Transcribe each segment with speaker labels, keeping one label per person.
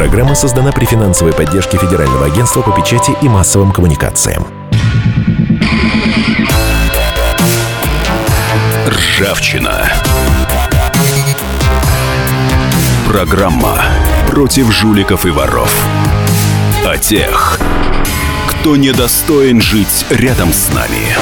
Speaker 1: Программа создана при финансовой поддержке Федерального агентства по печати и массовым коммуникациям.
Speaker 2: Ржавчина. Программа против жуликов и воров. О тех, кто недостоин жить рядом с нами.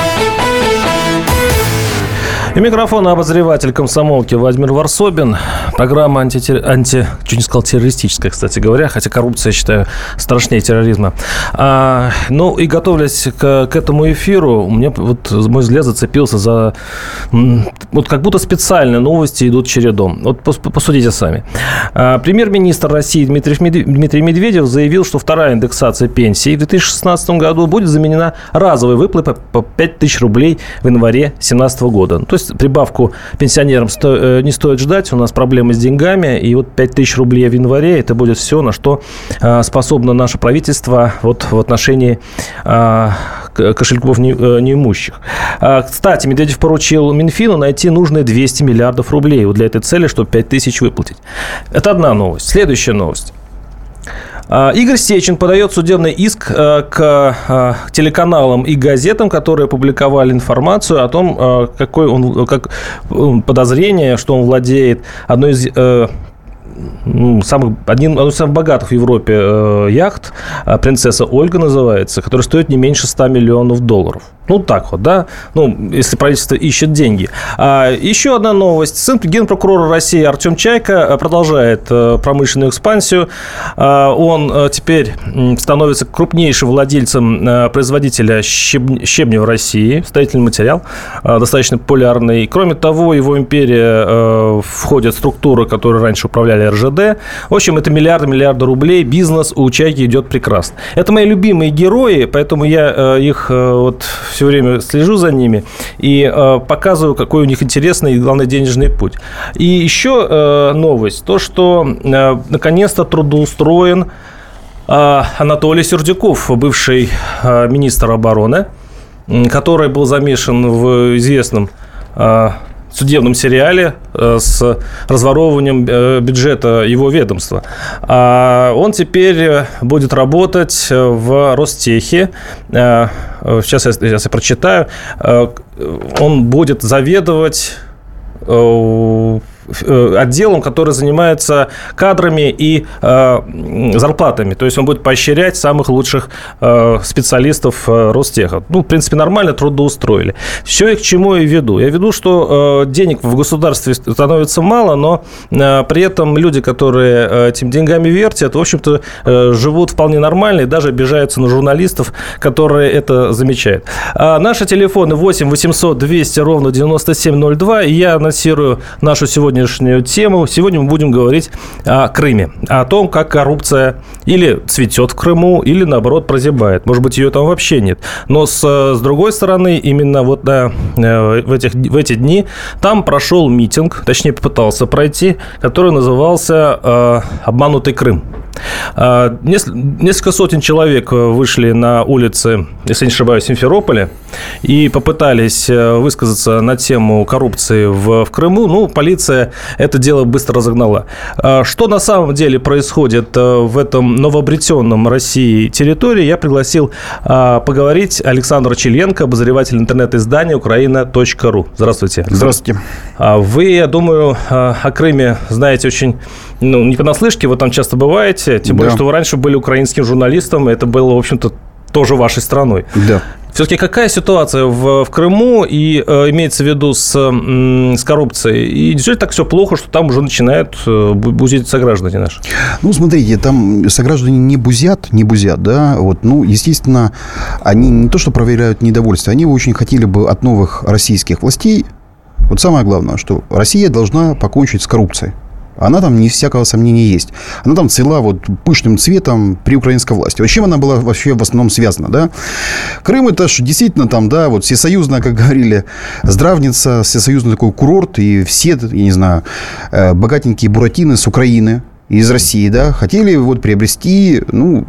Speaker 3: И микрофон обозреватель комсомолки Владимир Варсобин. Программа анти... анти... Чуть не сказал террористическая, кстати говоря, хотя коррупция, я считаю, страшнее терроризма. А, ну и готовясь к, к этому эфиру, у меня вот мой взгляд зацепился за... Вот как будто специальные новости идут чередом. Вот посудите сами. А, премьер-министр России Дмитрий, Дмитрий Медведев заявил, что вторая индексация пенсии в 2016 году будет заменена разовой выплатой по 5 тысяч рублей в январе 2017 года. То есть прибавку пенсионерам сто, э, не стоит ждать. У нас проблемы с деньгами. И вот 5 тысяч рублей в январе – это будет все, на что э, способно наше правительство вот в отношении э, кошельков неимущих. Кстати, Медведев поручил Минфину найти нужные 200 миллиардов рублей вот для этой цели, чтобы 5 тысяч выплатить. Это одна новость. Следующая новость. А, Игорь Сечин подает судебный иск э, к э, телеканалам и газетам, которые публиковали информацию о том, э, какой он, как подозрение, что он владеет одной из самых, один, из самых богатых в Европе яхт, принцесса Ольга называется, которая стоит не меньше 100 миллионов долларов. Ну, так вот, да, ну, если правительство ищет деньги. А еще одна новость. Сын генпрокурора России Артем Чайка э, продолжает э, промышленную экспансию. А, он э, теперь становится крупнейшим владельцем производителя щебня в России, строительный материал, достаточно популярный. Кроме того, его империя входит в структуры, которые раньше управляли РЖД. В общем, это миллиарды, миллиарды рублей. Бизнес у Чайки идет прекрасно. Это мои любимые герои, поэтому я их вот все время слежу за ними и э, показываю, какой у них интересный и, главное, денежный путь. И еще э, новость, то, что э, наконец-то трудоустроен э, Анатолий Сердюков, бывший э, министр обороны, который был замешан в известном э, судебном сериале э, с разворовыванием э, бюджета его ведомства. А он теперь будет работать в Ростехе. Э, сейчас я, сейчас я прочитаю. Он будет заведовать Э, отделом, который занимается кадрами и э, зарплатами. То есть он будет поощрять самых лучших э, специалистов э, Ростеха. Ну, в принципе, нормально трудоустроили. Все и к чему я веду? Я веду, что э, денег в государстве становится мало, но э, при этом люди, которые э, этим деньгами вертят, в общем-то, э, живут вполне нормально и даже обижаются на журналистов, которые это замечают. А наши телефоны 8 800 200 ровно 9702. И я анонсирую нашу сегодня сегодняшнюю тему. Сегодня мы будем говорить о Крыме, о том, как коррупция или цветет в Крыму, или, наоборот, прозябает. Может быть, ее там вообще нет. Но с, с другой стороны, именно вот да, э, в, этих, в эти дни там прошел митинг, точнее, попытался пройти, который назывался э, «Обманутый Крым». Э, несколько сотен человек вышли на улицы, если не ошибаюсь, Симферополя и попытались высказаться на тему коррупции в, в Крыму. Ну, полиция это дело быстро разогнала. А что на самом деле происходит э, в этом новообретенном России территории, я пригласил а, поговорить Александра Челенко, обозреватель интернет-издания украина.ру. Здравствуйте.
Speaker 4: Здравствуйте.
Speaker 3: А вы, я думаю, о Крыме знаете очень, ну, не понаслышке, вы там часто бываете, тем более, что вы раньше были украинским журналистом, это было, в общем-то, тоже вашей страной.
Speaker 4: Да.
Speaker 3: Все-таки какая ситуация в, в Крыму и э, имеется в виду с, с коррупцией? И действительно так все плохо, что там уже начинают э, бузить сограждане наши?
Speaker 4: Ну, смотрите, там сограждане не бузят, не бузят, да, вот, ну, естественно, они не то, что проверяют недовольство, они очень хотели бы от новых российских властей, вот самое главное, что Россия должна покончить с коррупцией. Она там, не всякого сомнения, есть. Она там цвела вот пышным цветом при украинской власти. Чем она была вообще в основном связана, да? Крым это же действительно там, да, вот всесоюзная, как говорили, здравница, всесоюзный такой курорт, и все, я не знаю, э, богатенькие буратины с Украины, из России, да, хотели вот приобрести, ну,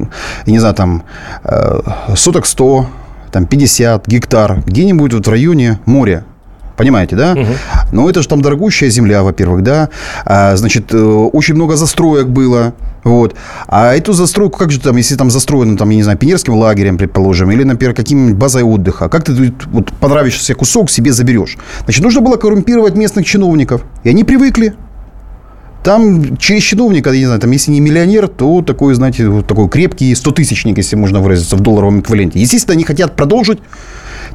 Speaker 4: я не знаю, там, э, соток 100, там, 50 гектар где-нибудь вот в районе моря Понимаете, да? Угу. Но это же там дорогущая земля, во-первых, да. А, значит, э, очень много застроек было. Вот. А эту застройку, как же там, если там застроено, там, я не знаю, пионерским лагерем, предположим, или, например, каким-нибудь базой отдыха, как ты вот, понравившийся кусок себе заберешь? Значит, нужно было коррумпировать местных чиновников. И они привыкли. Там через чиновника, я не знаю, там, если не миллионер, то такой, знаете, вот такой крепкий 100-тысячник, если можно выразиться в долларовом эквиваленте. Естественно, они хотят продолжить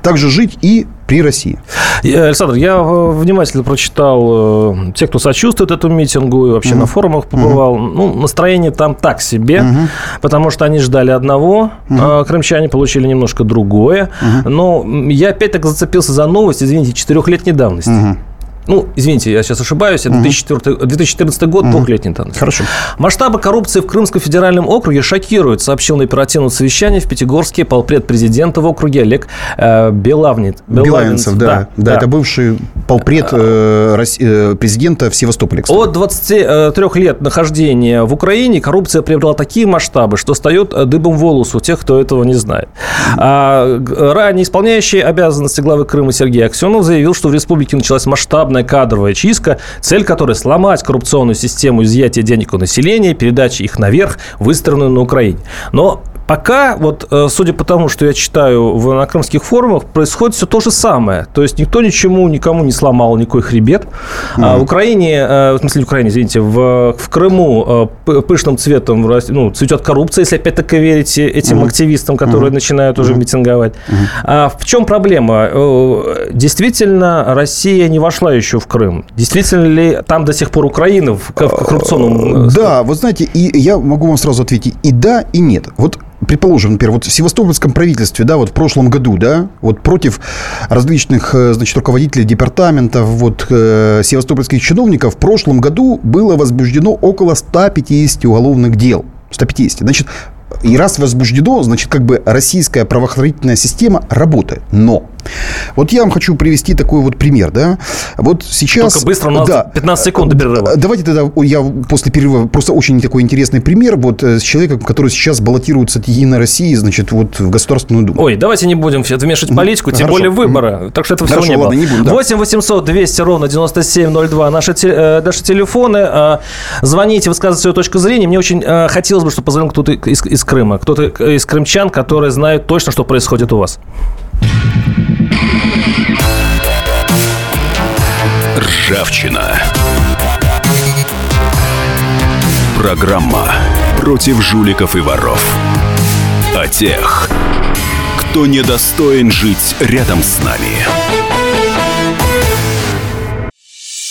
Speaker 4: также жить и при России.
Speaker 3: Александр, я э, внимательно прочитал э, те, кто сочувствует этому митингу и вообще угу. на форумах побывал. Угу. Ну, настроение там так себе, угу. потому что они ждали одного, угу. а крымчане получили немножко другое. Угу. Но я опять так зацепился за новость, извините, четырехлетней давности. Угу. Ну, извините, я сейчас ошибаюсь, это 2004, 2014 год, двухлетний давности.
Speaker 4: Хорошо.
Speaker 3: Масштабы коррупции в Крымском федеральном округе шокируют, сообщил на оперативном совещании в Пятигорске полпред президента в округе Олег э, Белавнит.
Speaker 4: Белавинцев, да, да, да. Это бывший полпред э, э, президента в Севастополе,
Speaker 3: кстати. От 23 лет нахождения в Украине коррупция приобрела такие масштабы, что встает дыбом волос у тех, кто этого не знает. А, ранее исполняющий обязанности главы Крыма Сергей Аксенов заявил, что в республике началась масштабная масштабная кадровая чистка, цель которой сломать коррупционную систему изъятия денег у населения, передачи их наверх, выстроенную на Украине. Но Пока, вот, э, судя по тому, что я читаю в, на крымских форумах, происходит все то же самое. То есть никто ничему, никому не сломал никакой хребет. Mm-hmm. А в Украине, э, в смысле, в Украине, извините, в, в Крыму э, пышным цветом ну, цветет коррупция, если опять-таки верить этим mm-hmm. активистам, которые mm-hmm. начинают уже mm-hmm. митинговать. Mm-hmm. А в чем проблема? Действительно, Россия не вошла еще в Крым. Действительно ли там до сих пор Украина в, в коррупционном...
Speaker 4: Да, вы знаете, и я могу вам сразу ответить и да, и нет. Вот предположим, например, вот в Севастопольском правительстве, да, вот в прошлом году, да, вот против различных, э, значит, руководителей департаментов, вот, э, севастопольских чиновников в прошлом году было возбуждено около 150 уголовных дел. 150. Значит, и раз возбуждено, значит, как бы российская правоохранительная система работает. Но вот я вам хочу привести такой вот пример, да. Вот сейчас...
Speaker 3: Только быстро, у нас да, 15 секунд до перерыва.
Speaker 4: Давайте тогда я после перерыва просто очень такой интересный пример вот э, с человеком, который сейчас баллотируется от Единой России, значит, вот в Государственную Думу.
Speaker 3: Ой, давайте не будем вмешивать политику, тем Хорошо. более выбора. Так что это все не было. Не будем, да. 8 800 200 ровно 9702 наши, э, наши телефоны. Э, звоните, высказывайте свою точку зрения. Мне очень хотелось бы, чтобы позвонил кто-то из, из Крыма, кто-то из крымчан, которые знают точно, что происходит у вас.
Speaker 2: Ржавчина. Программа против жуликов и воров. О тех, кто недостоин жить рядом с нами.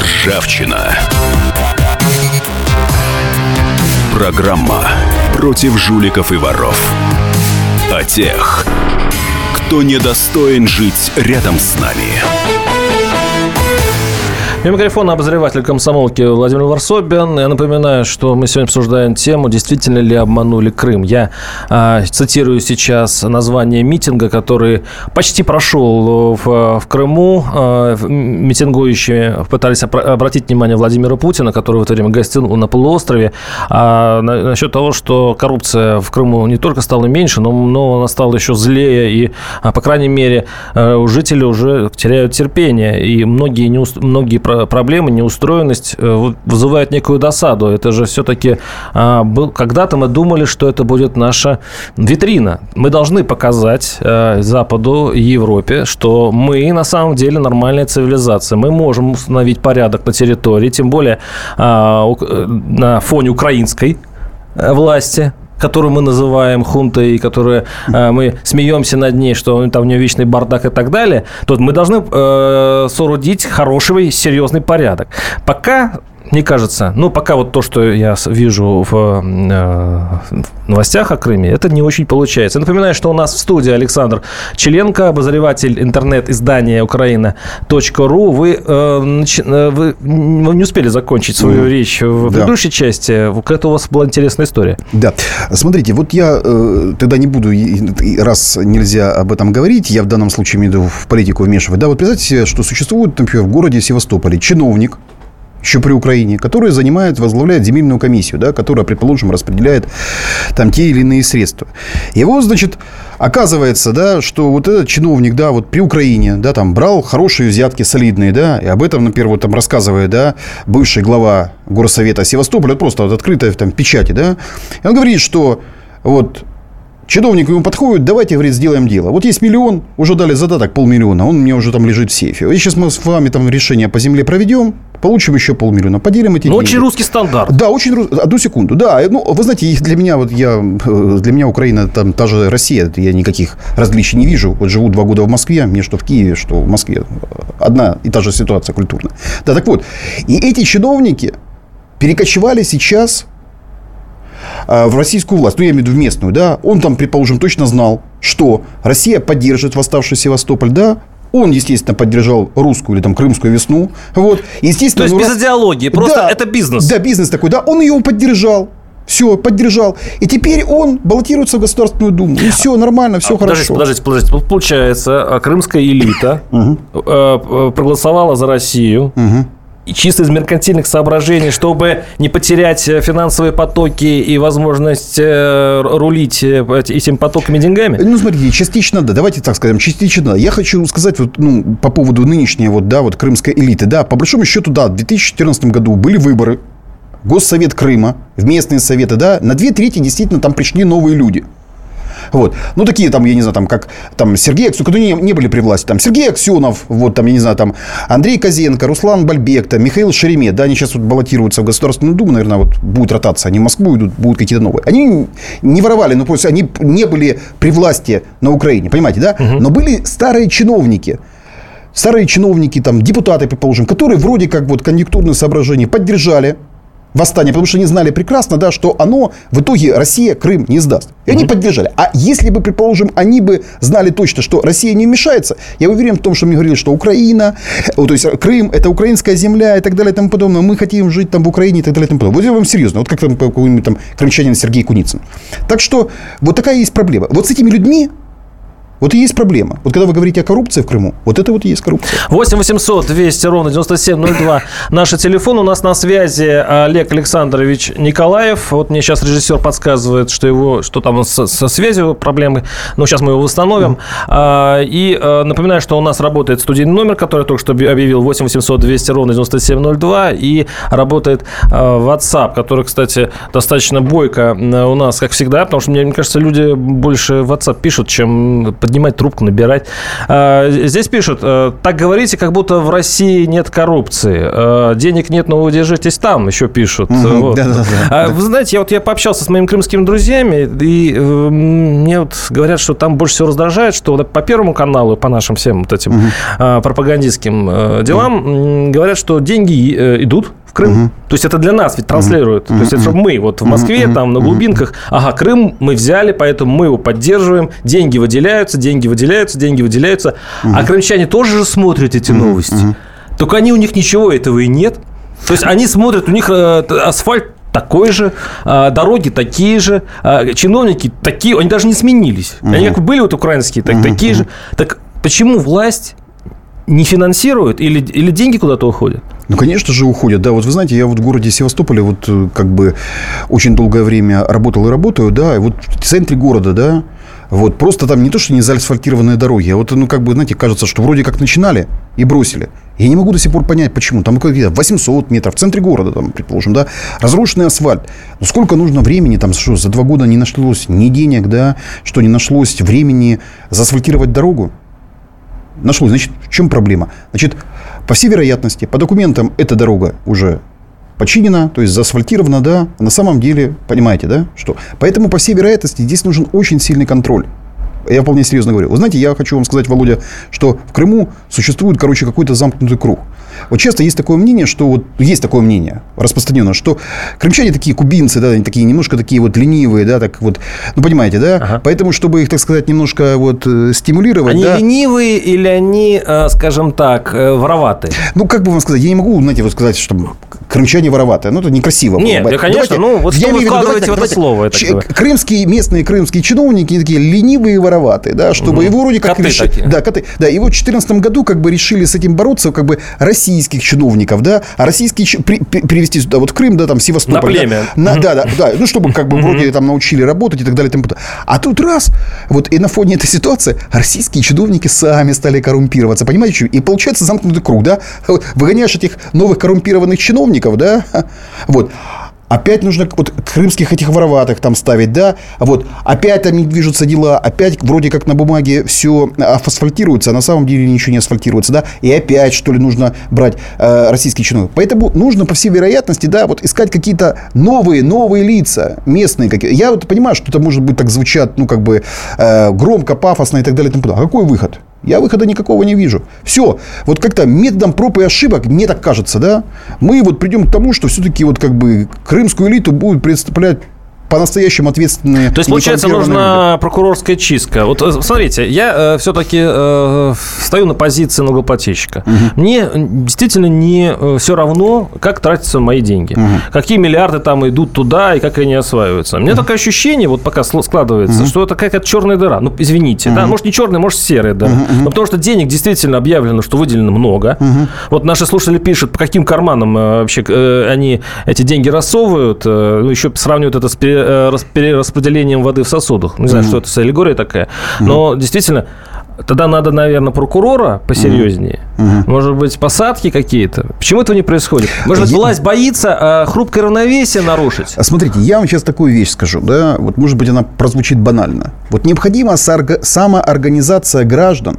Speaker 2: Ржавчина. Программа против жуликов и воров. О тех, кто недостоин жить рядом с нами.
Speaker 3: Мимо микрофона обозреватель комсомолки Владимир Варсобин. Я напоминаю, что мы сегодня обсуждаем тему, действительно ли обманули Крым. Я э, цитирую сейчас название митинга, который почти прошел в, в Крыму. Э, митингующие пытались обратить внимание Владимира Путина, который в это время гостил на полуострове, а, на, насчет того, что коррупция в Крыму не только стала меньше, но, но она стала еще злее. И, а, по крайней мере, э, жители уже теряют терпение. И многие, не, многие проблемы, неустроенность э, вызывает некую досаду. Это же все-таки а, был, когда-то мы думали, что это будет наша витрина. Мы должны показать э, Западу и Европе, что мы на самом деле нормальная цивилизация. Мы можем установить порядок на территории, тем более а, на фоне украинской э, власти, которую мы называем хунтой, которую э, мы смеемся над ней, что там у нее вечный бардак и так далее, то мы должны э, соорудить хороший, серьезный порядок. Пока мне кажется, ну, пока вот то, что я вижу в, э, в новостях о Крыме, это не очень получается. Я напоминаю, что у нас в студии Александр Челенко, обозреватель интернет-издания украина.ру. Вы, э, э, вы, не успели закончить свою mm. речь в да. предыдущей части. Какая-то у вас была интересная история.
Speaker 4: Да. Смотрите, вот я э, тогда не буду, раз нельзя об этом говорить, я в данном случае имею в виду в политику вмешивать. Да, вот представьте себе, что существует, например, в городе Севастополе чиновник, еще при Украине, который занимает, возглавляет земельную комиссию, да, которая, предположим, распределяет там те или иные средства. И вот, значит, оказывается, да, что вот этот чиновник, да, вот при Украине, да, там брал хорошие взятки, солидные, да, и об этом, например, вот там рассказывает, да, бывший глава горсовета Севастополя, просто вот открытая там печати, да, и он говорит, что вот Чиновник ему подходит, давайте, говорит, сделаем дело. Вот есть миллион, уже дали задаток полмиллиона, он мне уже там лежит в сейфе. И сейчас мы с вами там решение по земле проведем, получим еще полмиллиона, поделим эти
Speaker 3: ну,
Speaker 4: деньги.
Speaker 3: очень русский стандарт.
Speaker 4: Да, очень русский. Одну секунду. Да, ну, вы знаете, для меня, вот я, для меня Украина, там, та же Россия, я никаких различий не вижу. Вот живу два года в Москве, мне что в Киеве, что в Москве. Одна и та же ситуация культурная. Да, так вот. И эти чиновники перекочевали сейчас в российскую власть, ну, я имею в виду в местную, да, он там, предположим, точно знал, что Россия поддержит восставший Севастополь, да, он, естественно, поддержал русскую или там крымскую весну. Вот.
Speaker 3: Естественно, То есть ну, без идеологии, просто да, это бизнес.
Speaker 4: Да, бизнес такой, да. Он ее поддержал. Все, поддержал. И теперь он баллотируется в Государственную Думу. И все нормально, все а,
Speaker 3: хорошо. Подождите, подождите, подождите. Получается, а, крымская элита э, э, проголосовала за Россию чисто из меркантильных соображений, чтобы не потерять э, финансовые потоки и возможность э, рулить э, этими потоками деньгами?
Speaker 4: Ну, смотрите, частично да. Давайте так скажем, частично да. Я хочу сказать вот, ну, по поводу нынешней вот, да, вот крымской элиты. Да, по большому счету, да, в 2014 году были выборы. Госсовет Крыма, в местные советы, да, на две трети действительно там пришли новые люди – вот. Ну, такие там, я не знаю, там, как там Сергей Аксенов, которые не, не были при власти. Там Сергей Аксенов, вот там, я не знаю, там Андрей Козенко, Руслан Бальбек, там, Михаил Шеремет, да, они сейчас вот баллотируются в Государственную Думу, наверное, вот будет ротация, они в Москву идут, будут какие-то новые. Они не воровали, ну, просто они не были при власти на Украине, понимаете, да? Угу. Но были старые чиновники, старые чиновники, там, депутаты, предположим, которые вроде как вот конъюнктурные соображения поддержали восстание, потому что они знали прекрасно, да, что оно в итоге Россия Крым не сдаст. И они поддержали. А если бы, предположим, они бы знали точно, что Россия не вмешается, я уверен в том, что мне говорили, что Украина, то есть Крым, это украинская земля и так далее и тому подобное, мы хотим жить там в Украине и так далее и тому подобное. Вот я вам серьезно, вот как там какой-нибудь там крымчанин Сергей Куницын. Так что вот такая есть проблема. Вот с этими людьми вот и есть проблема. Вот когда вы говорите о коррупции в Крыму, вот это вот и есть коррупция.
Speaker 3: 8 800 200 ровно 9702. Наш телефон. У нас на связи Олег Александрович Николаев. Вот мне сейчас режиссер подсказывает, что его, что там со, со связью проблемы. Но сейчас мы его восстановим. Mm. И а, напоминаю, что у нас работает студийный номер, который я только что объявил 8 800 200 ровно 9702. И работает а, WhatsApp, который, кстати, достаточно бойко у нас, как всегда, потому что, мне кажется, люди больше WhatsApp пишут, чем поднимать трубку, набирать. А, здесь пишут, э, так говорите, как будто в России нет коррупции. Э, денег нет, но вы держитесь там, еще пишут. Вот. Да, да, да. Вы знаете, я вот я пообщался с моими крымскими друзьями, и э, мне вот говорят, что там больше всего раздражает, что по Первому каналу, по нашим всем вот этим угу. пропагандистским делам, угу. говорят, что деньги идут в Крым. Угу. То есть это для нас ведь транслируют. Угу. То есть это чтобы мы вот в Москве, угу. там на глубинках, ага, Крым мы взяли, поэтому мы его поддерживаем, деньги выделяются, деньги выделяются, деньги выделяются. Угу. А крымчане тоже же смотрят эти новости. Угу. Только они у них ничего этого и нет. То есть они смотрят, у них э, асфальт такой же, а, дороги такие же, а, чиновники такие, они даже не сменились. Угу. Они как были вот украинские, так, угу. такие же. Так почему власть не финансирует или, или деньги куда-то уходят?
Speaker 4: Ну, конечно же, уходят. Да, вот вы знаете, я вот в городе Севастополе вот э, как бы очень долгое время работал и работаю, да, и вот в центре города, да, вот просто там не то, что не заасфальтированные дороги, а вот, ну, как бы, знаете, кажется, что вроде как начинали и бросили. Я не могу до сих пор понять, почему. Там какие-то 800 метров в центре города, там, предположим, да, разрушенный асфальт. Ну, сколько нужно времени, там, что, за два года не нашлось ни денег, да, что не нашлось времени заасфальтировать дорогу? Нашлось. Значит, в чем проблема? Значит, по всей вероятности, по документам эта дорога уже починена, то есть заасфальтирована, да, а на самом деле, понимаете, да, что? Поэтому, по всей вероятности, здесь нужен очень сильный контроль. Я вполне серьезно говорю. Вы знаете, я хочу вам сказать, Володя, что в Крыму существует, короче, какой-то замкнутый круг. Вот часто есть такое мнение, что вот есть такое мнение распространенное, что крымчане такие кубинцы, да, они такие немножко такие вот ленивые, да, так вот, ну понимаете, да, ага. поэтому чтобы их, так сказать, немножко вот э, стимулировать,
Speaker 3: они
Speaker 4: да,
Speaker 3: ленивые или они, э, скажем так, э, вороватые?
Speaker 4: Ну как бы вам сказать, я не могу, знаете, вот сказать, что крымчане вороватые, ну это некрасиво.
Speaker 3: Нет, да, конечно, давайте, ну вот что вы вкладываете в это давайте, слово?
Speaker 4: Ч- крымские местные крымские чиновники такие ленивые и вороватые, да, чтобы угу. его вроде как
Speaker 3: коты
Speaker 4: решили,
Speaker 3: такие.
Speaker 4: да, коты, да, и вот в 2014 году как бы решили с этим бороться, как бы российских чиновников, да, а российские при, при, привести сюда, вот в Крым, да, там, Севастополь.
Speaker 3: На племя.
Speaker 4: Да, на, да, да, да, ну, чтобы как бы вроде там научили работать и так далее. Тому а тут раз, вот и на фоне этой ситуации российские чиновники сами стали коррумпироваться, понимаете? И получается замкнутый круг, да? Выгоняешь этих новых коррумпированных чиновников, да? Вот. Опять нужно вот крымских этих вороватых там ставить, да, вот, опять там не движутся дела, опять вроде как на бумаге все асфальтируется, а на самом деле ничего не асфальтируется, да, и опять, что ли, нужно брать э, российские чиновники. Поэтому нужно, по всей вероятности, да, вот искать какие-то новые, новые лица, местные какие Я вот понимаю, что это может быть так звучат, ну, как бы э, громко, пафосно и так далее. И тому а какой выход? Я выхода никакого не вижу. Все. Вот как-то методом проб и ошибок, мне так кажется, да, мы вот придем к тому, что все-таки вот как бы крымскую элиту будет представлять по-настоящему ответственные.
Speaker 3: То есть, получается, нужна люди. прокурорская чистка. Вот э, смотрите, я э, все-таки э, стою на позиции налогоплательщика. Угу. Мне действительно не э, все равно, как тратятся мои деньги. Угу. Какие миллиарды там идут туда и как они осваиваются. У меня угу. такое ощущение, вот пока складывается, угу. что это какая-то черная дыра. Ну, извините, угу. да, может, не черная, может, серая дыра. Угу. Но потому что денег действительно объявлено, что выделено много. Угу. Вот наши слушатели пишут, по каким карманам э, вообще э, они эти деньги рассовывают. Э, ну, еще сравнивают это с Э, перераспределением воды в сосудах. Не знаю, mm-hmm. что это за аллегория такая. Mm-hmm. Но действительно, Тогда надо, наверное, прокурора посерьезнее. Угу. Может быть, посадки какие-то. Почему этого не происходит? Может быть, власть боится а хрупкое равновесие нарушить?
Speaker 4: А смотрите, я вам сейчас такую вещь скажу, да, вот может быть она прозвучит банально. Вот необходима самоорганизация граждан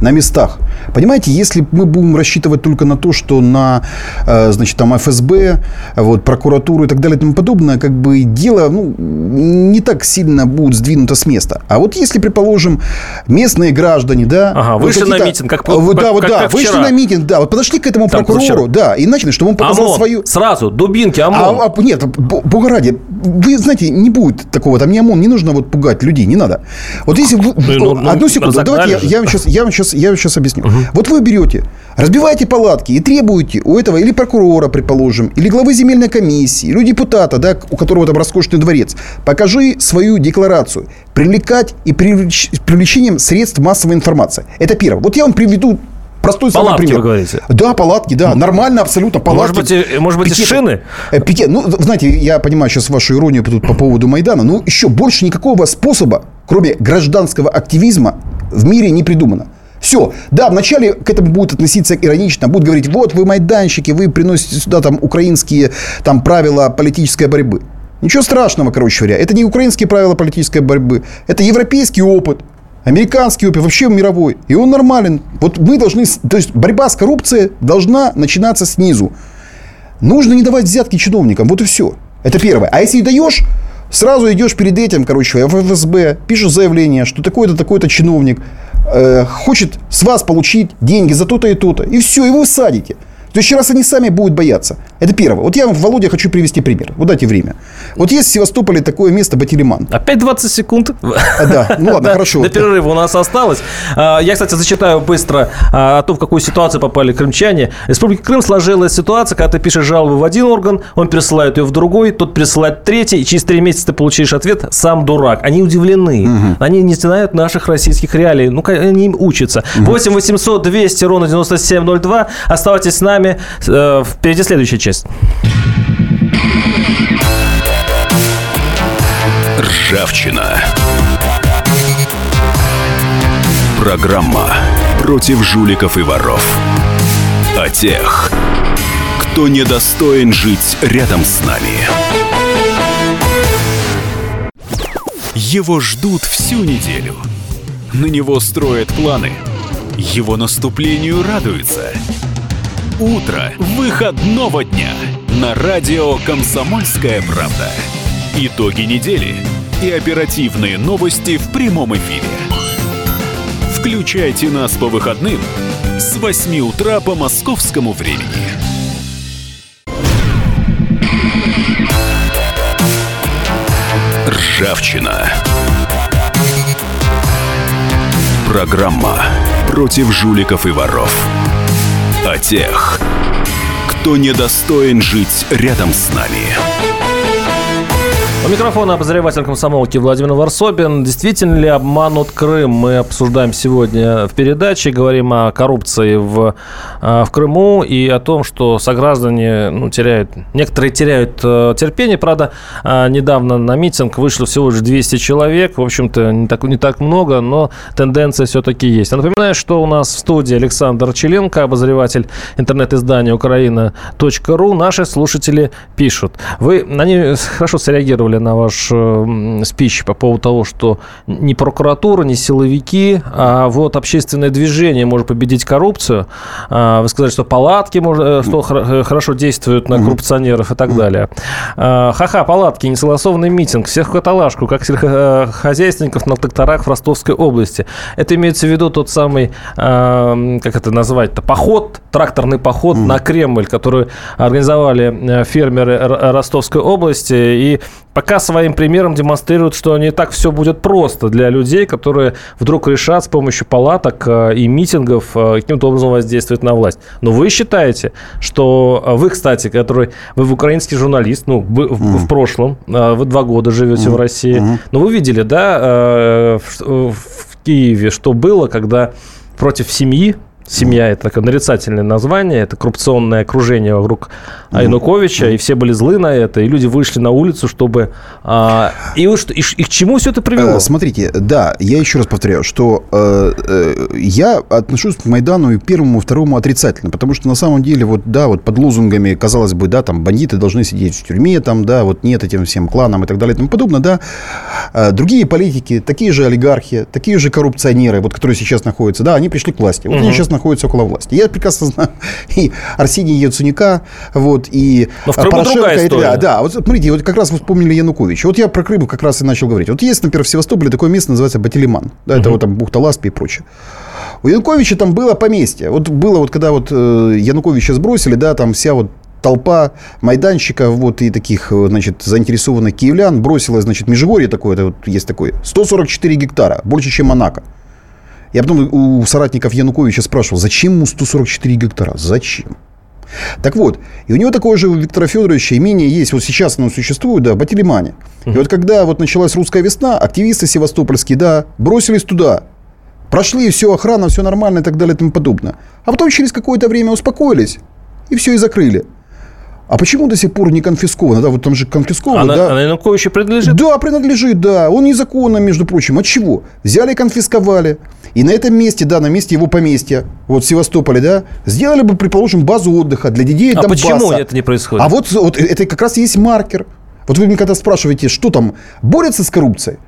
Speaker 4: на местах. Понимаете, если мы будем рассчитывать только на то, что на, э, значит, там ФСБ, вот, прокуратуру и так далее и тому подобное, как бы дело ну, не так сильно будет сдвинуто с места. А вот если, предположим, местные граждане, да...
Speaker 3: Ага, вышли на митинг, как,
Speaker 4: вот,
Speaker 3: да,
Speaker 4: вот,
Speaker 3: как,
Speaker 4: да,
Speaker 3: как
Speaker 4: вышли
Speaker 3: вчера.
Speaker 4: на митинг, да, вот подошли к этому там прокурору, да, и начали, чтобы он показал
Speaker 3: ОМОН,
Speaker 4: свою...
Speaker 3: сразу, дубинки, ОМОН.
Speaker 4: А, а, нет, бога ради, вы знаете, не будет такого, там не ОМОН, не нужно вот пугать людей, не надо. Вот если... Вы, ну, ну, одну секунду, давайте я, я, вам сейчас, я, вам сейчас, я вам сейчас объясню. Угу. Вот вы берете, разбиваете палатки и требуете у этого или прокурора, предположим, или главы земельной комиссии, или депутата, да, у которого там роскошный дворец, покажи свою декларацию. Привлекать и привлеч, привлечением средств массовой информации. Это первое. Вот я вам приведу Простой
Speaker 3: палатки,
Speaker 4: самый пример.
Speaker 3: вы говорите?
Speaker 4: Да, палатки, да. Нормально, абсолютно палатки.
Speaker 3: Может быть, может быть пикеты. шины?
Speaker 4: Э, пикет. Ну, знаете, я понимаю сейчас вашу иронию тут по поводу Майдана, но еще больше никакого способа, кроме гражданского активизма, в мире не придумано. Все. Да, вначале к этому будут относиться иронично. Будут говорить, вот вы майданщики, вы приносите сюда там украинские там, правила политической борьбы. Ничего страшного, короче говоря. Это не украинские правила политической борьбы. Это европейский опыт. Американский опыт, вообще мировой. И он нормален. Вот мы должны... То есть борьба с коррупцией должна начинаться снизу. Нужно не давать взятки чиновникам. Вот и все. Это первое. А если даешь, сразу идешь перед этим, короче, в ФСБ, пишешь заявление, что такой-то, такой-то чиновник э, хочет с вас получить деньги за то-то и то-то. И все, и вы садите. Следующий раз они сами будут бояться. Это первое. Вот я вам, Володя, хочу привести пример. Вот дайте время. Вот есть в Севастополе такое место Батилиман.
Speaker 3: Опять 20 секунд?
Speaker 4: А, да, ну ладно, хорошо.
Speaker 3: До перерыва у нас осталось. А, я, кстати, зачитаю быстро а, о том, в какую ситуацию попали крымчане. В Республике Крым сложилась ситуация, когда ты пишешь жалобу в один орган, он присылает ее в другой, тот присылает в третий, и через три месяца ты получишь ответ «сам дурак». Они удивлены. Угу. Они не знают наших российских реалий. Ну, они им учатся. Угу. 8 800 200 ровно 9702. Оставайтесь с нами нами. Э, впереди следующая часть.
Speaker 2: Ржавчина. Программа против жуликов и воров. О тех, кто недостоин жить рядом с нами. Его ждут всю неделю. На него строят планы. Его наступлению радуются – утро выходного дня на радио «Комсомольская правда». Итоги недели и оперативные новости в прямом эфире. Включайте нас по выходным с 8 утра по московскому времени. Ржавчина. Программа против жуликов и воров. О тех, кто недостоин жить рядом с нами.
Speaker 3: У микрофона обозреватель комсомолки Владимир Варсобин. Действительно ли обманут Крым? Мы обсуждаем сегодня в передаче. Говорим о коррупции в, а, в Крыму и о том, что сограждане ну, теряют... Некоторые теряют э, терпение. Правда, а, недавно на митинг вышло всего лишь 200 человек. В общем-то, не так, не так много, но тенденция все-таки есть. Я напоминаю, что у нас в студии Александр Челенко, обозреватель интернет-издания украина.ру. Наши слушатели пишут. Вы, они хорошо среагировали на ваш э, спич по поводу того, что ни прокуратура, ни силовики, а вот общественное движение может победить коррупцию. А, вы сказали, что палатки э, что хор- хорошо действуют на коррупционеров и так далее. А, ха-ха, палатки, несогласованный митинг, всех в каталажку, как сельскохозяйственников на тракторах в Ростовской области. Это имеется в виду тот самый, а, как это назвать-то, поход, тракторный поход на Кремль, который организовали э, фермеры Ростовской области. И пока своим примером демонстрируют, что не так все будет просто для людей, которые вдруг решат с помощью палаток э, и митингов э, каким-то образом воздействовать на власть. Но вы считаете, что э, вы, кстати, который вы украинский журналист, ну, вы в, в прошлом, вы два года живете в России, но вы видели, да, в, в Киеве, что было, когда против семьи Семья – это такое нарицательное название, это коррупционное окружение вокруг а, Януковича, и все были злы на это, и люди вышли на улицу, чтобы... а, и, и, и к чему все это привело?
Speaker 4: Э, Смотрите, да, я еще раз повторяю, что э, э, я отношусь к Майдану и первому, и второму отрицательно, потому что на самом деле, вот, да, вот под лозунгами, казалось бы, да, там, бандиты должны сидеть в тюрьме, там, да, вот нет этим всем кланам и так далее и тому подобное, да. Э, Другие политики, такие же олигархи, такие же коррупционеры, вот, которые сейчас находятся, да, они пришли к власти, вот они сейчас находятся около власти. Я прекрасно знаю и Арсения Яценюка, вот, и
Speaker 3: Но в Крыму
Speaker 4: Порошенко,
Speaker 3: другая
Speaker 4: и
Speaker 3: история.
Speaker 4: далее. Да, вот смотрите, вот как раз вы вспомнили Януковича. Вот я про Крым как раз и начал говорить. Вот есть, например, в Севастополе такое место, называется Батилиман. Да, это вот там бухта Ласпи и прочее. У Януковича там было поместье. Вот было вот, когда вот э, Януковича сбросили, да, там вся вот толпа майданщиков вот и таких, э, значит, заинтересованных киевлян бросила, значит, Межигорье такое, это вот есть такое, 144 гектара, больше, чем Монако. Я потом у соратников Януковича спрашивал, зачем ему 144 гектара? Зачем? Так вот, и у него такое же у Виктора Федоровича имение есть, вот сейчас оно существует, да, в Батилимане. И вот когда вот началась русская весна, активисты севастопольские, да, бросились туда, прошли, все, охрана, все нормально и так далее и тому подобное. А потом через какое-то время успокоились и все и закрыли. А почему до сих пор не конфисковано? Да, вот там же конфисковано,
Speaker 3: Она,
Speaker 4: да.
Speaker 3: она Януковичу принадлежит?
Speaker 4: Да, принадлежит, да. Он незаконно, между прочим. От чего? Взяли и конфисковали. И на этом месте, да, на месте его поместья, вот в Севастополе, да, сделали бы, предположим, базу отдыха для детей
Speaker 3: А
Speaker 4: Донбасса.
Speaker 3: почему это не происходит?
Speaker 4: А вот, вот это как раз и есть маркер. Вот вы мне когда спрашиваете, что там, борется с коррупцией?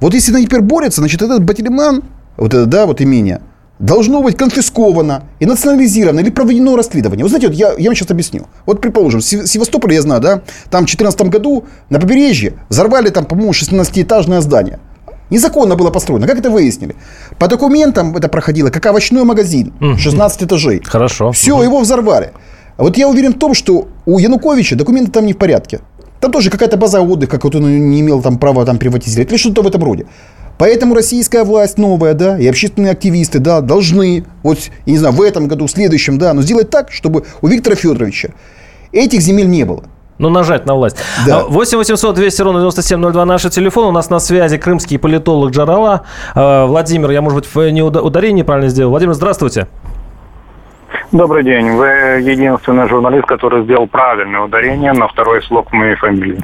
Speaker 4: Вот если она теперь борется, значит, этот Батилиман, вот это, да, вот имение, должно быть конфисковано и национализировано или проведено расследование. Вот знаете, вот я, я вам сейчас объясню. Вот, предположим, в Сев- Севастополе, я знаю, да, там в 2014 году на побережье взорвали там, по-моему, 16-этажное здание. Незаконно было построено. Как это выяснили? По документам это проходило как овощной магазин. 16 этажей.
Speaker 3: Хорошо.
Speaker 4: Все, его взорвали. Вот я уверен в том, что у Януковича документы там не в порядке. Там тоже какая-то база отдыха, как вот он не имел там права там приватизировать, или что-то в этом роде. Поэтому российская власть новая, да, и общественные активисты, да, должны, вот, я не знаю, в этом году, в следующем, да, но сделать так, чтобы у Виктора Федоровича этих земель не было.
Speaker 3: Ну, нажать на власть.
Speaker 4: Да.
Speaker 3: А, 8 800 200 ровно 9702 наш телефон. У нас на связи крымский политолог Джарала. А, Владимир, я, может быть, в- не уда- ударение неправильно сделал. Владимир, здравствуйте.
Speaker 5: Добрый день. Вы единственный журналист, который сделал правильное ударение на второй слог моей фамилии.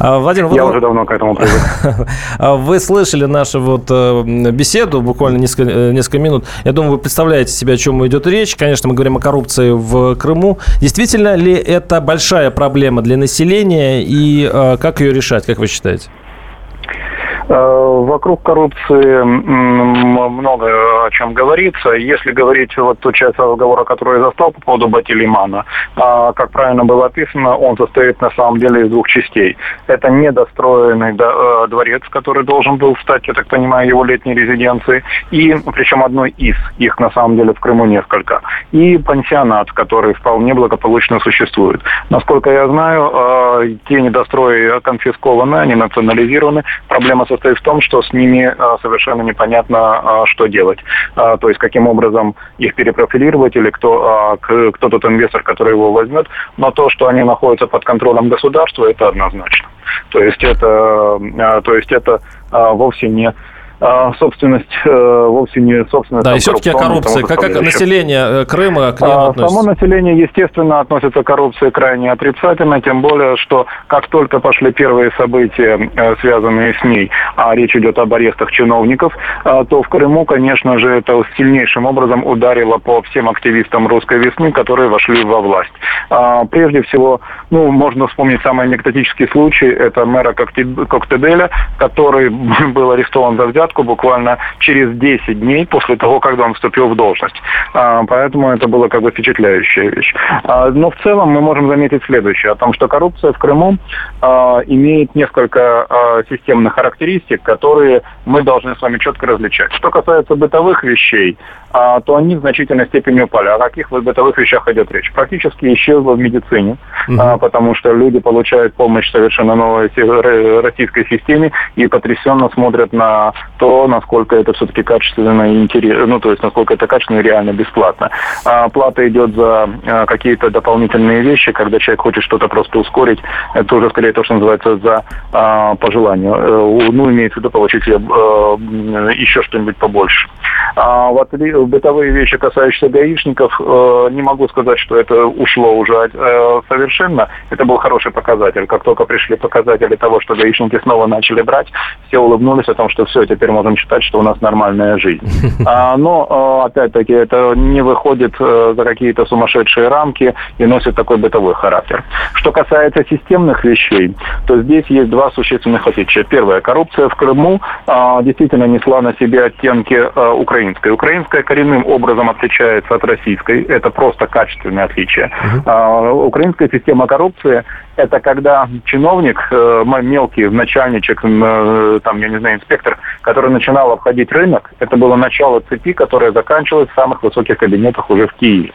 Speaker 3: А, Владимир, вы,
Speaker 5: Я уже давно к этому привык.
Speaker 3: вы слышали нашу вот э, беседу, буквально несколько, э, несколько минут. Я думаю, вы представляете себе, о чем идет речь. Конечно, мы говорим о коррупции в Крыму. Действительно ли это большая проблема для населения и э, как ее решать, как вы считаете?
Speaker 5: Вокруг коррупции много о чем говорится. Если говорить вот ту часть разговора, которую я застал по поводу Батилимана, а, как правильно было описано, он состоит на самом деле из двух частей. Это недостроенный дворец, который должен был стать, я так понимаю, его летней резиденцией, и причем одной из, их на самом деле в Крыму несколько, и пансионат, который вполне благополучно существует. Насколько я знаю, э, те недострои конфискованы, они национализированы. Проблема состоит в том, что с ними э, совершенно непонятно, э, что делать. То есть каким образом их перепрофилировать или кто, кто тот инвестор, который его возьмет. Но то, что они находятся под контролем государства, это однозначно. То есть это, то есть это вовсе не а, собственность э, вовсе не собственность.
Speaker 3: Да, и все-таки о коррупции. Как, как население э, Крыма к ним а, относится?
Speaker 5: Само население, естественно, относится к коррупции крайне отрицательно, тем более, что как только пошли первые события, э, связанные с ней, а речь идет об арестах чиновников, то в Крыму, конечно же, это сильнейшим образом ударило по всем активистам русской весны, которые вошли во власть. Прежде всего, ну, можно вспомнить самый анекдотический случай, это мэра Коктебеля, который был арестован за взятку взятку буквально через 10 дней после того, когда он вступил в должность. А, поэтому это было как бы впечатляющая вещь. А, но в целом мы можем заметить следующее, о том, что коррупция в Крыму а, имеет несколько системных характеристик, которые мы должны с вами четко различать. Что касается бытовых вещей, то они в значительной степени упали. О каких бытовых вещах идет речь? Практически исчезло в медицине, угу. потому что люди получают помощь совершенно новой российской системе и потрясенно смотрят на то, насколько это все-таки качественно и интересно, ну, то есть, насколько это качественно и реально бесплатно. А плата идет за а, какие-то дополнительные вещи, когда человек хочет что-то просто ускорить, это уже скорее то, что называется за а, по. Э, ну, имеется в виду получить а, еще что-нибудь побольше. А вот бытовые вещи, касающиеся гаишников, э, не могу сказать, что это ушло уже э, совершенно. Это был хороший показатель. Как только пришли показатели того, что гаишники снова начали брать, все улыбнулись о том, что все, теперь можем считать, что у нас нормальная жизнь. А, но, э, опять-таки, это не выходит за какие-то сумасшедшие рамки и носит такой бытовой характер. Что касается системных вещей, то здесь есть два существенных отличия. Первое. Коррупция в Крыму действительно несла на себе оттенки Украины украинской. Украинская коренным образом отличается от российской. Это просто качественное отличие. А, украинская система коррупции – это когда чиновник, э, мелкий начальничек, э, там, я не знаю, инспектор, который начинал обходить рынок, это было начало цепи, которая заканчивалась в самых высоких кабинетах уже в Киеве.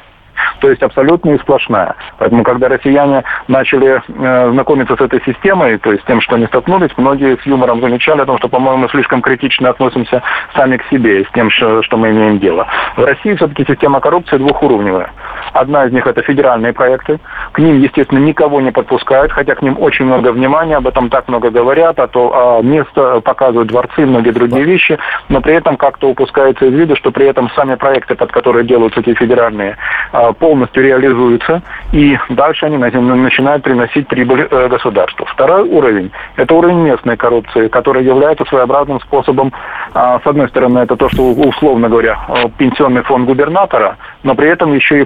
Speaker 5: То есть абсолютно и сплошная. Поэтому, когда россияне начали э, знакомиться с этой системой, то есть тем, что они столкнулись, многие с юмором замечали о том, что, по-моему, слишком критично относимся сами к себе, с тем, что, что мы имеем дело. В России все-таки система коррупции двухуровневая. Одна из них это федеральные проекты. К ним, естественно, никого не подпускают, хотя к ним очень много внимания, об этом так много говорят, а то а, место показывают дворцы, многие другие вещи, но при этом как-то упускается из виду, что при этом сами проекты, под которые делаются эти федеральные а, полностью реализуются, и дальше они начинают приносить прибыль э, государству. Второй уровень – это уровень местной коррупции, который является своеобразным способом, а, с одной стороны, это то, что, условно говоря, э, пенсионный фонд губернатора, но при этом еще и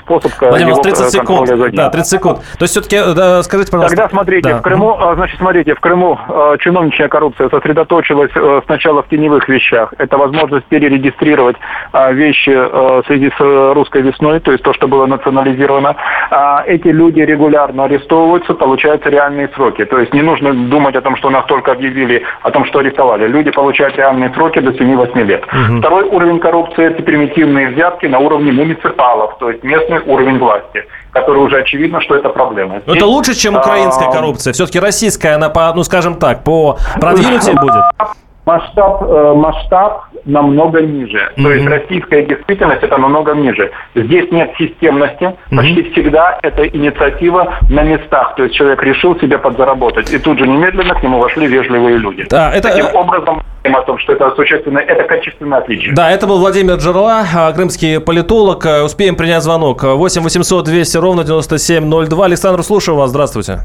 Speaker 5: способ
Speaker 3: Владимир, его 30 секунд. За ним. Да, 30 секунд. То есть все-таки, да, скажите, пожалуйста.
Speaker 5: Тогда смотрите, да. в Крыму, значит, смотрите, в Крыму чиновничья коррупция сосредоточилась сначала в теневых вещах. Это возможность перерегистрировать вещи в связи с русской весной, то есть то, что было национализировано, а эти люди регулярно арестовываются, получаются реальные сроки. То есть не нужно думать о том, что нас только объявили о том, что арестовали. Люди получают реальные сроки до 7-8 лет. Угу. Второй уровень коррупции – это примитивные взятки на уровне муниципалов, то есть местный уровень власти который уже очевидно, что это проблема.
Speaker 3: Но это лучше, чем украинская а, коррупция. Все-таки российская, она, по, ну, скажем так, по продвинутее будет
Speaker 5: масштаб, э, масштаб намного ниже. Mm-hmm. То есть российская действительность это намного ниже. Здесь нет системности. Mm-hmm. Почти всегда это инициатива на местах. То есть человек решил себе подзаработать. И тут же немедленно к нему вошли вежливые люди. Да, это... Таким образом, о том, что это существенно, это качественное отличие.
Speaker 3: Да, это был Владимир Джерла, а, крымский политолог. Успеем принять звонок. 8 800 200 ровно 9702. Александр, слушаю вас. Здравствуйте.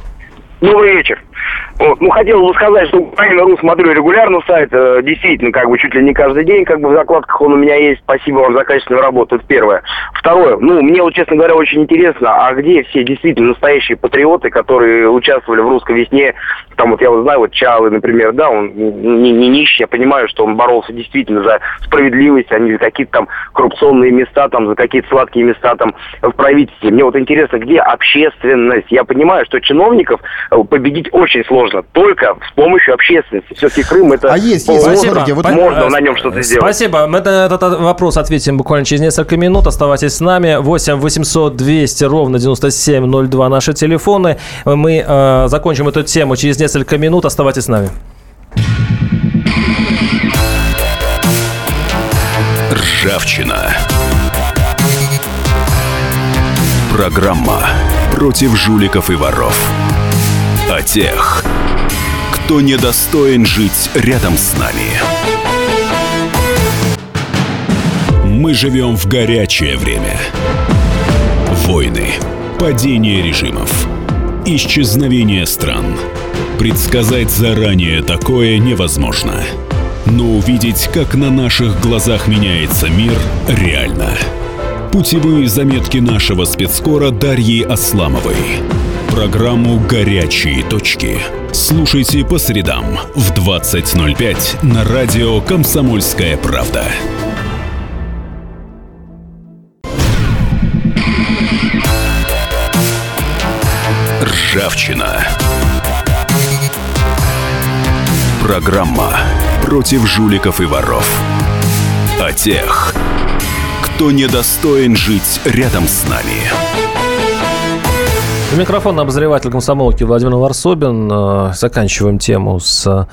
Speaker 6: Добрый вечер. Вот. Ну, хотел бы сказать, что Украина.ру смотрю регулярно сайт, э, действительно, как бы чуть ли не каждый день, как бы в закладках он у меня есть. Спасибо вам за качественную работу, это первое. Второе, ну, мне вот, честно говоря, очень интересно, а где все действительно настоящие патриоты, которые участвовали в русской весне, там вот я вот знаю, вот Чалы, например, да, он не, не нищий, я понимаю, что он боролся действительно за справедливость, а не за какие-то там коррупционные места, там, за какие-то сладкие места там в правительстве. Мне вот интересно, где общественность? Я понимаю, что чиновников победить очень сложно только с помощью общественности. Все-таки Крым это...
Speaker 4: А есть, есть.
Speaker 3: Спасибо.
Speaker 4: Вот
Speaker 6: можно на нем что-то сделать.
Speaker 3: Спасибо. Мы на этот вопрос ответим буквально через несколько минут. Оставайтесь с нами. 8 800 200 ровно 9702 наши телефоны. Мы э, закончим эту тему через несколько минут. Оставайтесь с нами.
Speaker 2: Ржавчина. Программа против жуликов и воров. О тех, кто недостоин жить рядом с нами. Мы живем в горячее время. Войны, падение режимов, исчезновение стран. Предсказать заранее такое невозможно. Но увидеть, как на наших глазах меняется мир, реально. Путевые заметки нашего спецкора Дарьи Асламовой. Программу «Горячие точки» слушайте по средам в 20.05 на радио «Комсомольская правда». Ржавчина. Программа против жуликов и воров. О тех, кто недостоин жить рядом с нами.
Speaker 3: У микрофона обозреватель комсомолки Владимир Варсобин. Э, заканчиваем тему с э,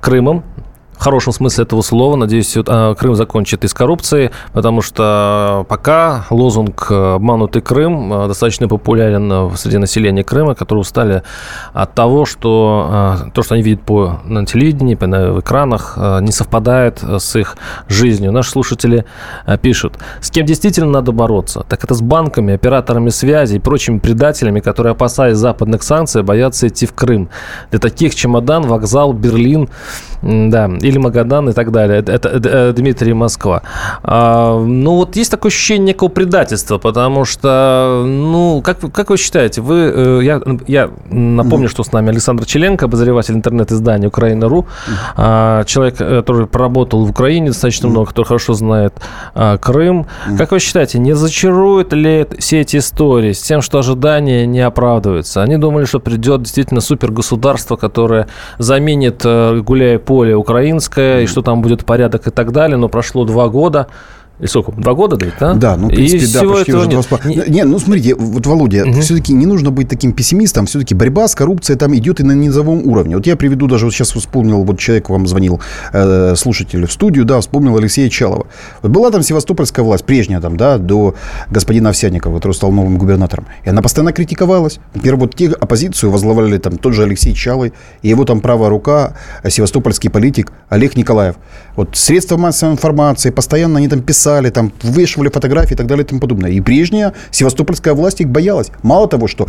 Speaker 3: Крымом хорошем смысле этого слова. Надеюсь, а, Крым закончит из коррупции, потому что пока лозунг «обманутый Крым» а, достаточно популярен среди населения Крыма, которые устали от того, что а, то, что они видят по на телевидении, по, на, в экранах, не совпадает с их жизнью. Наши слушатели пишут, с кем действительно надо бороться? Так это с банками, операторами связи и прочими предателями, которые, опасаясь западных санкций, боятся идти в Крым. Для таких чемодан, вокзал, Берлин, да, или Магадан и так далее. Это, это, это э, Дмитрий Москва. А, ну, вот есть такое ощущение некого предательства, потому что, ну, как, как вы считаете, вы, э, я, я напомню, mm-hmm. что с нами Александр Челенко, обозреватель интернет-издания Украина.ру, mm-hmm. человек, который проработал в Украине достаточно mm-hmm. много, который хорошо знает а, Крым. Как вы считаете, не зачаруют ли все эти истории с тем, что ожидания не оправдываются? Они думали, что придет действительно супергосударство, которое заменит, э, гуляя поле украинское, mm-hmm. и что там будет порядок и так далее, но прошло два года. И сколько? Два года, да?
Speaker 4: Да, ну, в принципе, и да, почти уже два не... не, ну, смотрите, вот, Володя, угу. все-таки не нужно быть таким пессимистом, все-таки борьба с коррупцией там идет и на низовом уровне. Вот я приведу даже, вот сейчас вспомнил, вот человек вам звонил, э, слушатель в студию, да, вспомнил Алексея Чалова. Вот была там севастопольская власть, прежняя там, да, до господина Овсянникова, который стал новым губернатором. И она постоянно критиковалась. Например, вот те оппозицию возглавляли там тот же Алексей Чалый, и его там правая рука, э, севастопольский политик Олег Николаев. Вот средства массовой информации, постоянно они там писали, писали, там, вывешивали фотографии и так далее и тому подобное. И прежняя севастопольская власть их боялась. Мало того, что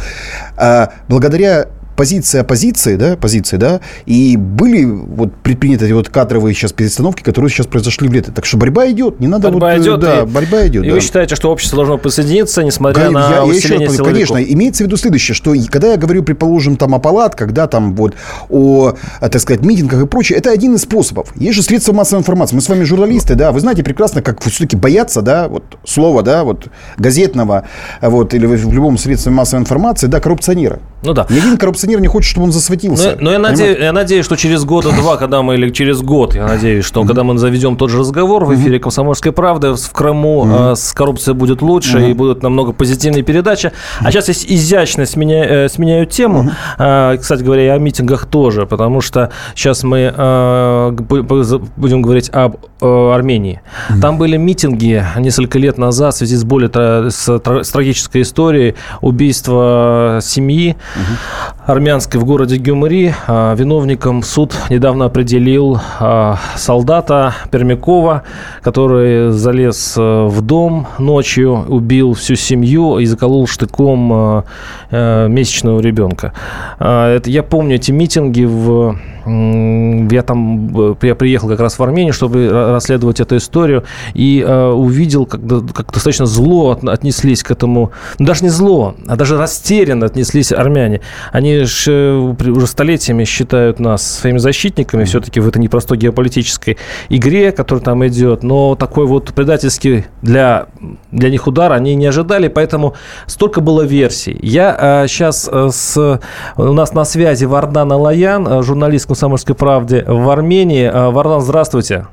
Speaker 4: э, благодаря позиции оппозиции, да, позиции, да, и были вот предприняты эти вот кадровые сейчас перестановки, которые сейчас произошли в лето. Так что борьба идет, не надо
Speaker 3: борьба
Speaker 4: вот,
Speaker 3: идет,
Speaker 4: да,
Speaker 3: и,
Speaker 4: борьба идет.
Speaker 3: И
Speaker 4: да.
Speaker 3: вы считаете, что общество должно присоединиться, несмотря я, на
Speaker 4: я,
Speaker 3: усиление
Speaker 4: я еще, Конечно, имеется в виду следующее, что когда я говорю, предположим, там о палатках, да, там вот о, так сказать, митингах и прочее, это один из способов. Есть же средства массовой информации. Мы с вами журналисты, да, вы знаете прекрасно, как все-таки бояться, да, вот слова, да, вот газетного, вот, или в любом средстве массовой информации, да, коррупционера.
Speaker 3: Ну да.
Speaker 4: Ни один коррупционер не хочет, чтобы он засветился.
Speaker 3: Но, но я, надеюсь, я надеюсь, что через года-два, когда мы, или через год, я надеюсь, что когда мы заведем тот же разговор в эфире «Комсомольской правды» в Крыму mm-hmm. с коррупцией будет лучше и будут намного позитивные передачи. А сейчас я изящно сменяю, э, сменяю тему. Mm-hmm. Кстати говоря, и о митингах тоже, потому что сейчас мы э, будем говорить об Армении. Mm-hmm. Там были митинги несколько лет назад в связи с более с, с трагической историей убийства семьи. Mm-hmm. Армянской в городе Гюмри. А, виновником суд недавно определил а, солдата Пермякова, который залез э, в дом ночью, убил всю семью и заколол штыком а, э, месячного ребенка. Это, я помню эти митинги в я там я приехал как раз в Армению, чтобы расследовать эту историю, и э, увидел, как, как достаточно зло от, отнеслись к этому, ну, даже не зло, а даже растерянно отнеслись армяне. Они уже столетиями считают нас своими защитниками все-таки в этой непростой геополитической игре, которая там идет. Но такой вот предательский для, для них удар они не ожидали, поэтому столько было версий. Я сейчас а, с... У нас на связи Вардан Алаян, журналист «Комсомольской правды» в Армении. Вардан, здравствуйте.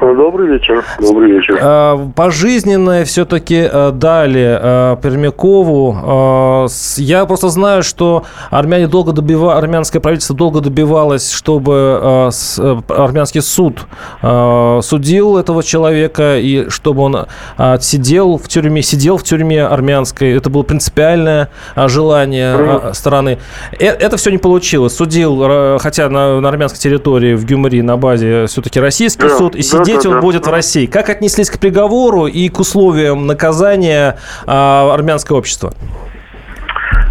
Speaker 7: Добрый вечер. Добрый вечер.
Speaker 3: А, пожизненное все-таки э, дали э, Пермякову. Я просто знаю, что армяне долго добива... армянское правительство долго добивалось, чтобы э, армянский суд судил этого человека и чтобы он сидел в тюрьме, сидел в тюрьме армянской. Это было принципиальное желание стороны. Это все не получилось. Судил, хотя на, на армянской территории в Гюмри на базе все-таки российский да, суд и сидел сидеть он будет в России. Как отнеслись к приговору и к условиям наказания а, армянское общество?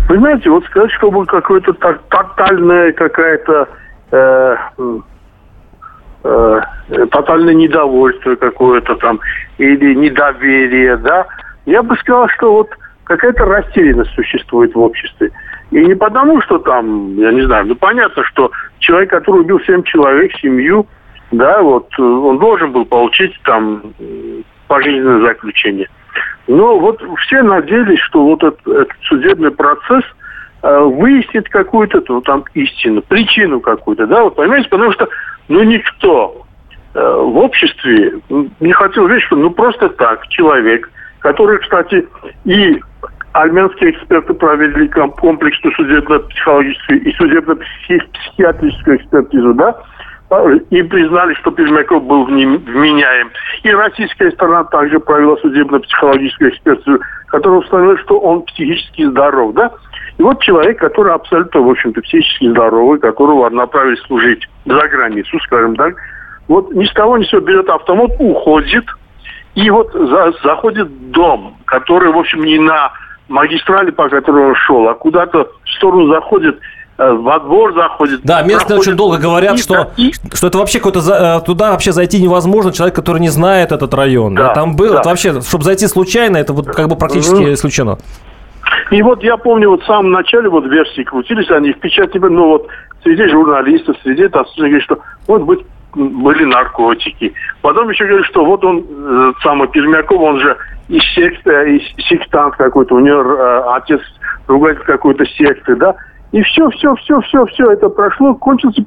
Speaker 7: Вы знаете, вот сказать, чтобы какое-то тотальное какая-то э, э, тотальное недовольство какое-то там или недоверие, да, я бы сказал, что вот какая-то растерянность существует в обществе. И не потому, что там, я не знаю, ну понятно, что человек, который убил семь человек, семью, да, вот э, он должен был получить там пожизненное заключение. Но вот все надеялись, что вот этот, этот судебный процесс э, выяснит какую-то ну, там истину, причину какую-то, да, вот понимаете, потому что ну никто э, в обществе не хотел верить, что ну просто так человек, который, кстати, и армянские эксперты провели комплексную судебно-психологическую и судебно-психиатрическую экспертизу, да, и признали, что Пермяков был вменяем. И российская сторона также провела судебно-психологическую экспертизу, которая установила, что он психически здоров, да? И вот человек, который абсолютно, в общем-то, психически здоровый, которого направили служить за границу, скажем так, вот ни с того ни с сего берет автомат, уходит, и вот за, заходит в дом, который, в общем, не на магистрали, по которой он шел, а куда-то в сторону заходит во двор заходит.
Speaker 3: Да, местные очень долго говорят, что, и... что это вообще какой-то э, туда вообще зайти невозможно, человек, который не знает этот район. Да, да, там было, да. вообще, чтобы зайти случайно, это вот как бы практически угу. исключено.
Speaker 7: И вот я помню, вот в самом начале вот версии крутились, они в печати, ну вот среди журналистов, среди там, говорят, что вот быть были наркотики. Потом еще говорят, что вот он, э, самый Пермяков, он же из секты, из сектант какой-то, у него э, отец ругатель какой-то секты, да, и все, все, все, все, все это прошло, кончился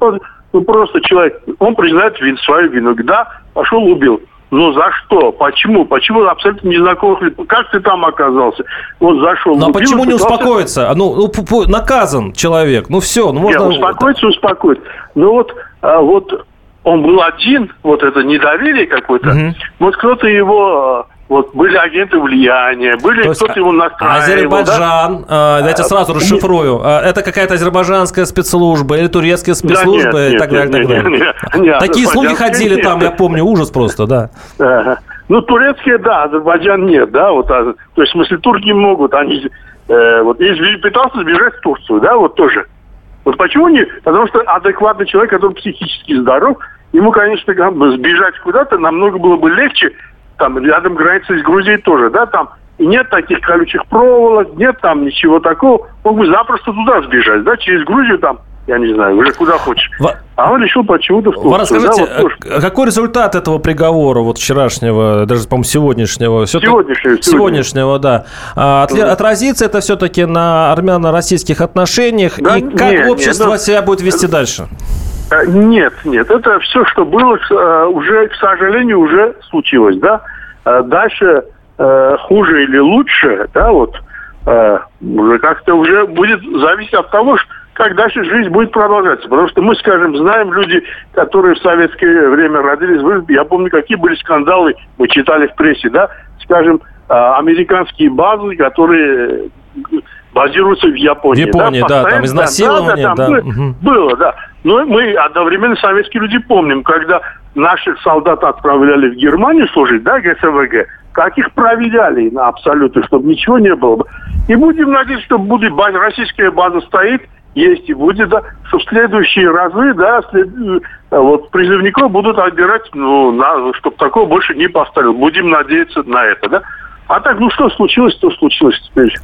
Speaker 7: ну, просто человек, он признает вин, свою вину. Да, пошел, убил. Но за что? Почему? Почему абсолютно незнакомых людей? Как ты там оказался? Вот зашел.
Speaker 3: Ну, а почему не успокоиться? А, ну, ну, наказан человек. Ну, все. Ну, можно...
Speaker 7: Нет, успокоиться, успокоить. Ну, вот, а, вот он был один, вот это недоверие какое-то. Угу. Вот кто-то его а, вот были агенты влияния, были кто-то его настраивал.
Speaker 3: Азербайджан, да? давайте сразу расшифрую. А, это какая-то азербайджанская спецслужба или турецкая спецслужба да, нет, и так далее. Нет, так далее. Нет, нет, нет, Такие слухи ходили нет. там, я помню, ужас просто, да.
Speaker 7: Ну, турецкие, да, Азербайджан нет, да, вот, а, то есть, в смысле, турки могут, они, э, вот, и пытался сбежать в Турцию, да, вот тоже. Вот почему не? Потому что адекватный человек, который психически здоров, ему, конечно, сбежать куда-то намного было бы легче, там рядом граница с Грузией тоже, да, там и нет таких колючих проволок, нет там ничего такого. Мог бы запросто туда сбежать, да, через Грузию там, я не знаю, уже куда хочешь. В... А он решил почему-то в Турцию. Вы
Speaker 3: расскажите, да, вот э, какой результат этого приговора, вот вчерашнего, даже, по-моему, сегодняшнего?
Speaker 7: Сегодняшнего.
Speaker 3: Сегодняшнего, да. А, от... mm Отразится это все-таки на армяно-российских отношениях? Да, и как нет, общество нет, ну, себя будет вести дальше?
Speaker 7: Э, нет, нет, это все, что было, э, уже, к сожалению, уже случилось, да. Э, дальше хуже или лучше, да, вот уже как-то уже будет зависеть от того, как дальше жизнь будет продолжаться. Потому что мы, скажем, знаем люди, которые в советское время родились, я помню, какие были скандалы, мы читали в прессе, да, скажем, американские базы, которые базируются в Японии.
Speaker 3: В Японии, да, там изнасилование, да.
Speaker 7: да,
Speaker 3: да,
Speaker 7: там
Speaker 3: мгм.
Speaker 7: Было, да. Но мы одновременно советские люди помним, когда наших солдат отправляли в Германию служить, да, ГСВГ, как их проверяли на абсолютно, чтобы ничего не было. И будем надеяться, что будет база, российская база стоит, есть и будет, да, что в следующие разы, да, след- э, вот призывников будут отбирать, ну, на, чтобы такого больше не поставил. Будем надеяться на это, да. А так, ну что случилось, то случилось теперь.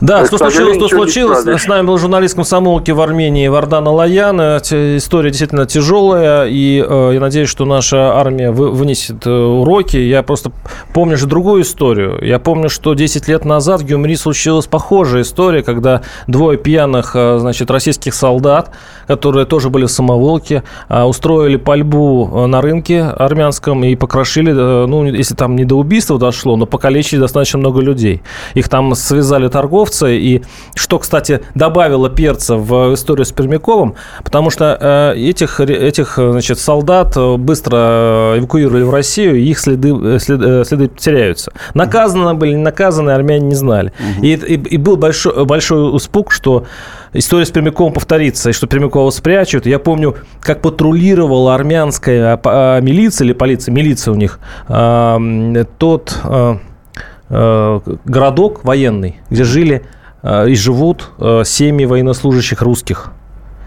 Speaker 3: Да,
Speaker 7: К
Speaker 3: что случилось, то случилось. С нами был журналист комсомолки в Армении Вардан Алаян. Э, История действительно тяжелая, и э, я надеюсь, что наша армия вы- вынесет э, уроки. Я просто помню же другую историю. Я помню, что 10 лет назад в Гюмри случилась похожая история, когда двое пьяных, э, значит, российских солдат, которые тоже были в самоволке, э, устроили пальбу э, на рынке армянском и покрошили, э, ну, если там не до убийства дошло, но покалечили достаточно много людей. Их там связали торговцы, и что, кстати, добавило перца в историю с Пермяковым, потому что э, этих, этих значит, солдат э, быстро э, эвакуировали в Россию, и их следы, след- следы теряются. Наказаны были, не наказаны, армяне не знали. И, и, и был большой, большой испуг, что история с Пермяковым повторится, и что Пермякова спрячут. Я помню, как патрулировала армянская милиция или полиция, милиция у них, тот городок военный, где жили а, и живут а, семьи военнослужащих русских.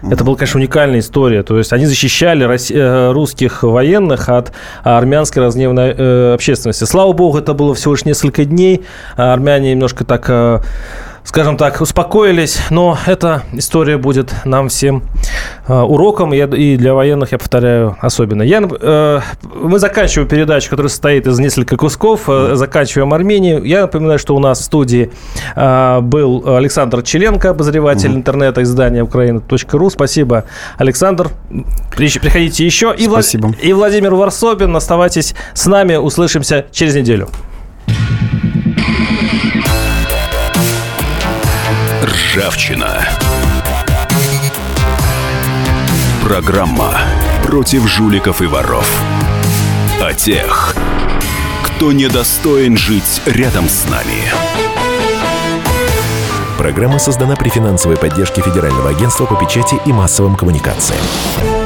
Speaker 3: Это была, конечно, уникальная история. То есть они защищали э, русских военных от армянской разгневанной э, общественности. Слава богу, это было всего лишь несколько дней. Армяне немножко так, э, скажем так, успокоились. Но эта история будет нам всем э, уроком. Я- И для военных, я повторяю, особенно. Я, э, мы заканчиваем передачу, которая состоит из нескольких кусков. э, Заканчиваем Армению. Я напоминаю, что у нас в студии э, был Александр Челенко, обозреватель интернета издания украина.ру. Спасибо, Александр. При- Приходите еще. И, Влад-
Speaker 4: Спасибо.
Speaker 3: и Владимир Варсобин. Оставайтесь с нами. Услышимся через неделю.
Speaker 2: Ржавчина. Программа против жуликов и воров. О тех, кто недостоин жить рядом с нами.
Speaker 1: Программа создана при финансовой поддержке Федерального агентства по печати и массовым коммуникациям.